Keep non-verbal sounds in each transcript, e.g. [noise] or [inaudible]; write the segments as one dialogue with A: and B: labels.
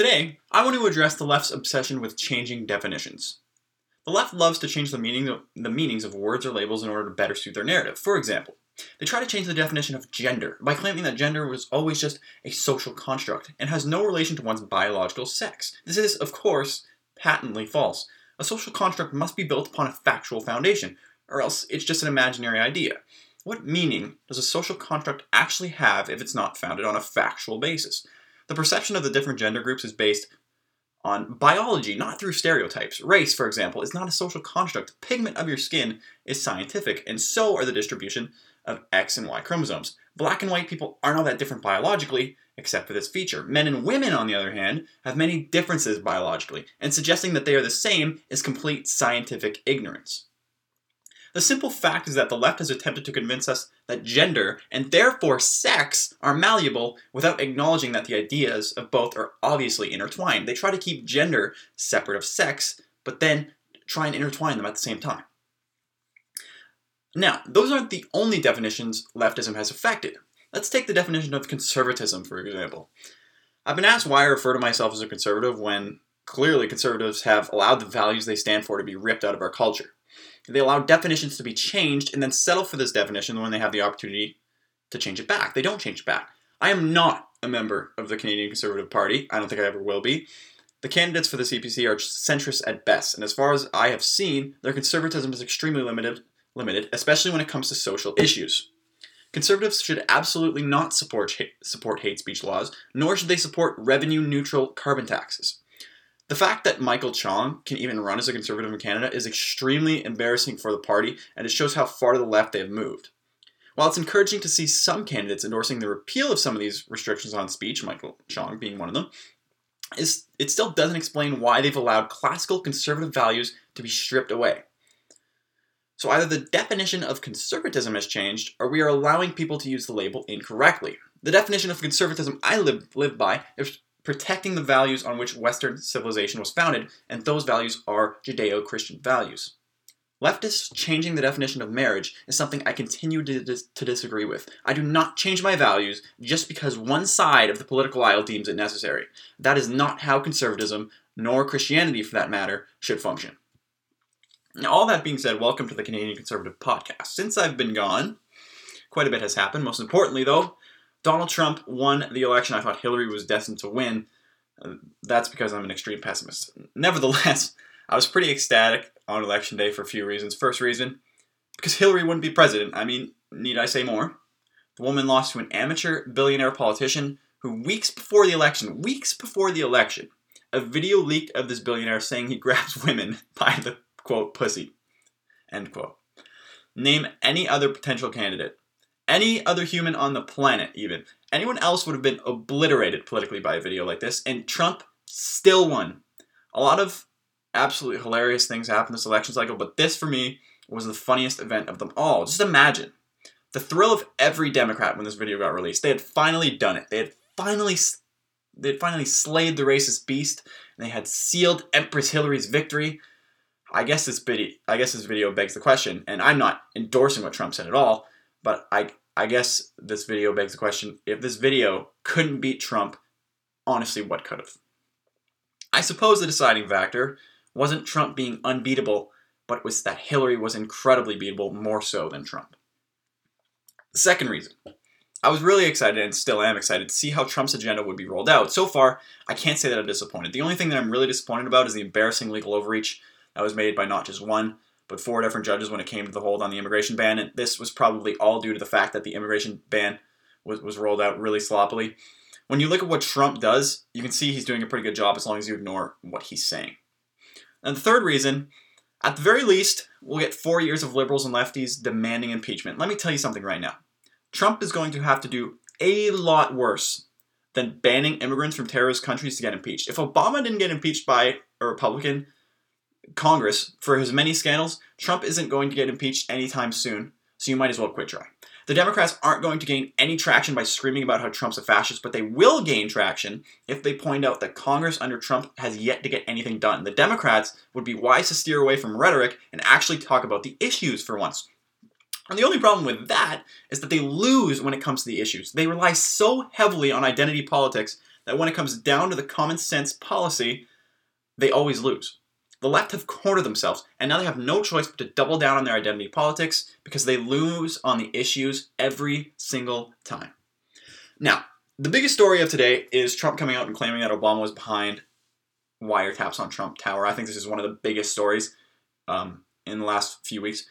A: Today, I want to address the left's obsession with changing definitions. The left loves to change the, meaning of, the meanings of words or labels in order to better suit their narrative. For example, they try to change the definition of gender by claiming that gender was always just a social construct and has no relation to one's biological sex. This is, of course, patently false. A social construct must be built upon a factual foundation, or else it's just an imaginary idea. What meaning does a social construct actually have if it's not founded on a factual basis? The perception of the different gender groups is based on biology, not through stereotypes. Race, for example, is not a social construct. Pigment of your skin is scientific, and so are the distribution of X and Y chromosomes. Black and white people are not all that different biologically, except for this feature. Men and women, on the other hand, have many differences biologically, and suggesting that they are the same is complete scientific ignorance. The simple fact is that the left has attempted to convince us that gender, and therefore sex, are malleable without acknowledging that the ideas of both are obviously intertwined. They try to keep gender separate of sex, but then try and intertwine them at the same time. Now, those aren't the only definitions leftism has affected. Let's take the definition of conservatism, for example. I've been asked why I refer to myself as a conservative when clearly conservatives have allowed the values they stand for to be ripped out of our culture. They allow definitions to be changed and then settle for this definition when they have the opportunity to change it back. They don't change it back. I am not a member of the Canadian Conservative Party. I don't think I ever will be. The candidates for the CPC are centrist at best, and as far as I have seen, their conservatism is extremely limited, limited, especially when it comes to social issues. Conservatives should absolutely not support support hate speech laws, nor should they support revenue neutral carbon taxes. The fact that Michael Chong can even run as a conservative in Canada is extremely embarrassing for the party, and it shows how far to the left they have moved. While it's encouraging to see some candidates endorsing the repeal of some of these restrictions on speech, Michael Chong being one of them, it still doesn't explain why they've allowed classical conservative values to be stripped away. So either the definition of conservatism has changed, or we are allowing people to use the label incorrectly. The definition of conservatism I live, live by is protecting the values on which Western civilization was founded, and those values are Judeo Christian values. Leftists changing the definition of marriage is something I continue to, dis- to, disagree with. I do not change my values just because one side of the political aisle deems it necessary. That is not how conservatism, nor Christianity for that matter, should function. Now, all that being said, welcome to the Canadian Conservative Podcast. Since I've been gone, quite a bit has happened. Most importantly, though, Donald Trump won the election. I thought Hillary was destined to win. Uh, that's because I'm an extreme pessimist. Nevertheless, [laughs] I was pretty ecstatic on election day for a few reasons. First reason, because Hillary wouldn't be president. I mean, need I say more? The woman lost to an amateur billionaire politician who, weeks before the election, weeks before the election, a video leaked of this billionaire saying he [laughs] grabs women by the quote pussy, end quote. Name any other potential candidate any other human on the planet, even. Anyone else would have been obliterated politically by a video like this, and Trump still won. A lot of absolutely hilarious things happened this election cycle, but this for me was the funniest event of them all. Just imagine the thrill of every Democrat when this video got released. They had finally done it. They had finally they had finally slayed the racist beast. And they had sealed Empress Hillary's victory. I guess this video I guess this video begs the question, and I'm not endorsing what Trump said at all, but I I guess this video begs the question if this video couldn't beat Trump, honestly, what could have? I suppose the deciding factor wasn't Trump being unbeatable, but it was that Hillary was incredibly beatable, more so than Trump. The second reason. I was really excited and still am excited to see how Trump's agenda would be rolled out. So far, I can't say that I'm disappointed. The only thing that I'm really disappointed about is the embarrassing legal overreach that was made by not just one, but four different judges when it came to the hold on the immigration ban. And this was probably all due to the fact that the immigration ban was, was rolled out really sloppily. When you look at what Trump does, you can see he's doing a pretty good job as long as you ignore what he's saying. And the third reason, at the very least, we'll get four years of liberals and lefties demanding impeachment. Let me tell you something right now. Trump is going to have to do a lot worse than banning immigrants from terrorist countries to get impeached. If Obama didn't get impeached by a Republican, Congress for his many scandals, Trump isn't going to get impeached anytime soon, so you might as well quit trying. The Democrats aren't going to gain any traction by screaming about how Trump's a fascist, but they will gain traction if they point out that Congress under Trump has yet to get anything done. The Democrats would be wise to steer away from rhetoric and actually talk about the issues for once. And the only problem with that is that they lose when it comes to the issues. They rely so heavily on identity politics that when it comes down to the common sense policy, they always lose. The left have cornered themselves, and now they have no choice but to double down on their identity politics because they lose on the issues every single time. Now, the biggest story of today is Trump coming out and claiming that Obama was behind wiretaps on Trump Tower. I think this is one of the biggest stories um, in the last few weeks.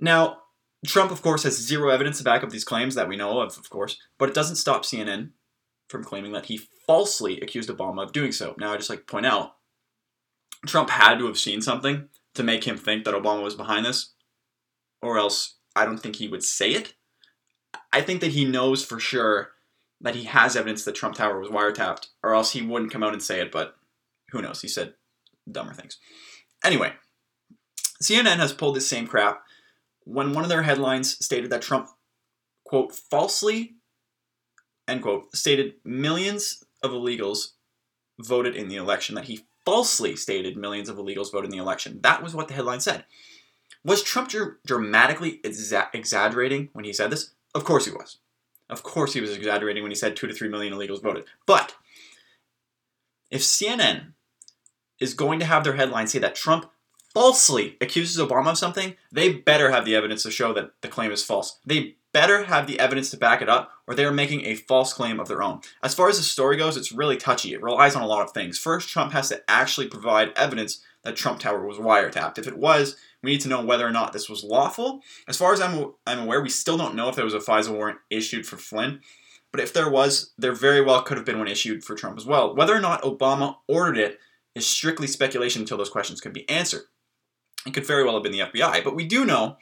A: Now, Trump, of course, has zero evidence to back up these claims that we know of, of course, but it doesn't stop CNN from claiming that he falsely accused Obama of doing so. Now, I just like to point out Trump had to have seen something to make him think that Obama was behind this, or else I don't think he would say it. I think that he knows for sure that he has evidence that Trump Tower was wiretapped, or else he wouldn't come out and say it, but who knows? He said dumber things. Anyway, CNN has pulled this same crap when one of their headlines stated that Trump, quote, falsely, end quote, stated millions of illegals voted in the election, that he falsely stated millions of illegals voted in the election. That was what the headline said. Was Trump dr- dramatically exa- exaggerating when he said this? Of course he was. Of course he was exaggerating when he said 2 to 3 million illegals voted. But if CNN is going to have their headline say that Trump falsely accuses Obama of something, they better have the evidence to show that the claim is false. They better have the evidence to back it up, or they are making a false claim of their own. As far as the story goes, it's really touchy. It relies on a lot of things. First, Trump has to actually provide evidence that Trump Tower was wiretapped. If it was, we need to know whether or not this was lawful. As far as I'm, I'm aware, we still don't know if there was a FISA warrant issued for Flynn. But if there was, there very well could have been one issued for Trump as well. Whether or not Obama ordered it is strictly speculation until those questions can be answered. It could very well have been the FBI, but we do know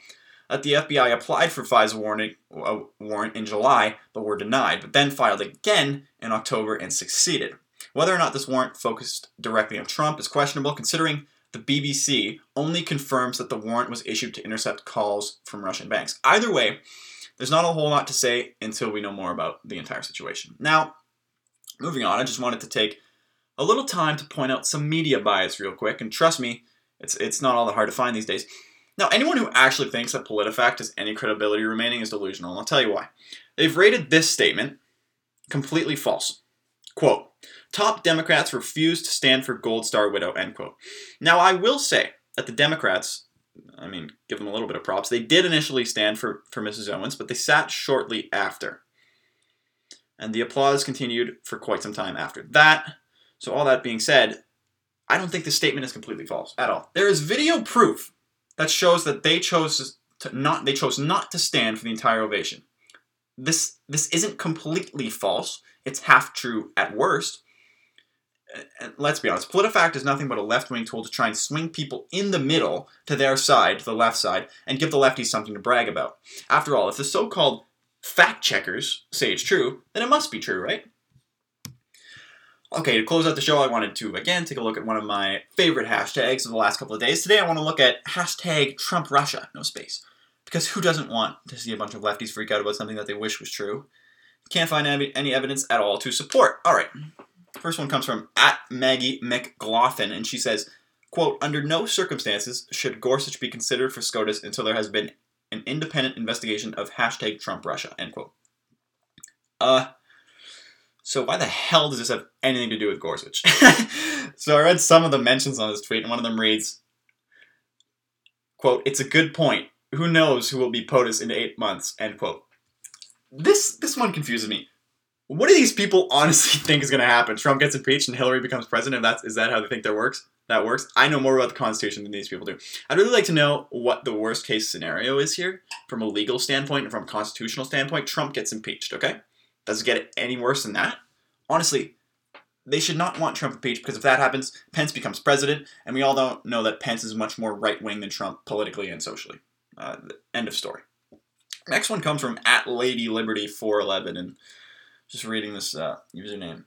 A: that the FBI applied for FISA warrant, uh, warrant in July, but were denied, but then filed again in October and succeeded. Whether or not this warrant focused directly on Trump is questionable, considering the BBC only confirms that the warrant was issued to intercept calls from Russian banks. Either way, there's not a whole lot to say until we know more about the entire situation. Now, moving on, I just wanted to take a little time to point out some media bias real quick, and trust me, it's it's not all that hard to find these days. Now, anyone who actually thinks that PolitiFact has any credibility remaining is delusional, and I'll tell you why. They've rated this statement completely false. Quote, top Democrats refuse to stand for Gold Star widow, end quote. Now, I will say that the Democrats, I mean, give them a little bit of props, they did initially stand for, for Mrs. Owens, but they sat shortly after. And the applause continued for quite some time after that. So, all that being said, I don't think the statement is completely false at all. There is video proof that shows that they chose to not they chose not to stand for the entire ovation. This this isn't completely false. It's half true at worst. And let's be honest, PolitiFact is nothing but a left-wing tool to try and swing people in the middle to their side, to the left side, and give the lefties something to brag about. After all, if the so-called fact checkers say it's true, then it must be true, right? Okay, to close out the show, I wanted to again take a look at one of my favorite hashtags of the last couple of days. Today, I want to look at hashtag Trump Russia, no space. Because who doesn't want to see a bunch of lefties freak out about something that they wish was true? Can't find any, evidence at all to support. All right, first one comes from at Maggie McGlothin, and she says, "quote Under no circumstances should Gorsuch be considered for SCOTUS until there has been an independent investigation of hashtag Trump Russia." End quote. Uh, so why the hell does this have anything to do with Gorsuch? [laughs] so I read some of the mentions on this tweet, and one of them reads, quote, it's a good point. Who knows who will be POTUS in eight months, end quote. This this one confuses me. What do these people honestly [laughs] think is going to happen? Trump gets impeached and Hillary becomes president. That's is that how they think that works? That works. I know more about the Constitution than these people do. I'd really like to know what the worst case scenario is here, from a legal standpoint and from a constitutional standpoint. Trump gets impeached. Okay, does it get any worse than that? Honestly, they should not want Trump impeached because if that happens, Pence becomes president, and we all don't know that Pence is much more right wing than Trump politically and socially. Uh, end of story. Next one comes from at Lady Liberty 411, and just reading this uh, username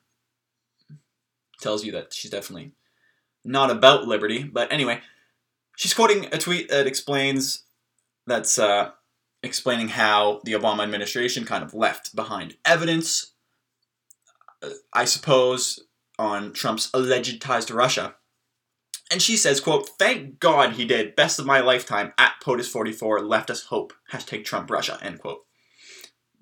A: tells you that she's definitely not about liberty. But anyway, she's quoting a tweet that explains that's uh, explaining how the Obama administration kind of left behind evidence, uh, I suppose, on Trump's alleged ties to Russia. And she says, quote, thank God he did. Best of my lifetime. At POTUS44 left us hope. Hashtag Trump Russia, end quote.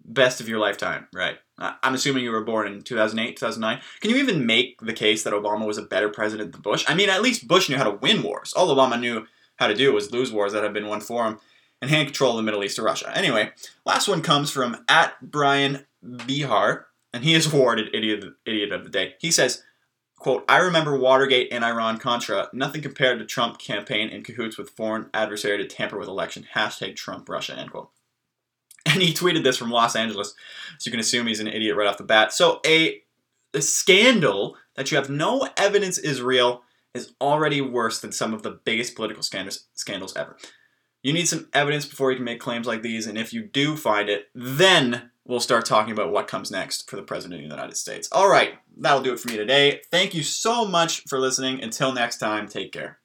A: Best of your lifetime, right. I'm assuming you were born in 2008, 2009. Can you even make the case that Obama was a better president than Bush? I mean, at least Bush knew how to win wars. All Obama knew how to do was lose wars that had been won for him and hand control of the Middle East to Russia. Anyway, last one comes from at Brian Bihar, and he is awarded idiot, idiot of the day. He says, quote, I remember Watergate and Iran-Contra, nothing compared to Trump campaign in cahoots with foreign adversary to tamper with election. Hashtag Trump Russia, end quote. And he tweeted this from Los Angeles, so you can assume he's an idiot right off the bat. So a, a scandal that you have no evidence is real is already worse than some of the biggest political scandals, scandals ever. You need some evidence before you can make claims like these, and if you do find it, then we'll start talking about what comes next for the President of the United States. All right, that'll do it for me today. Thank you so much for listening. Until next time, take care.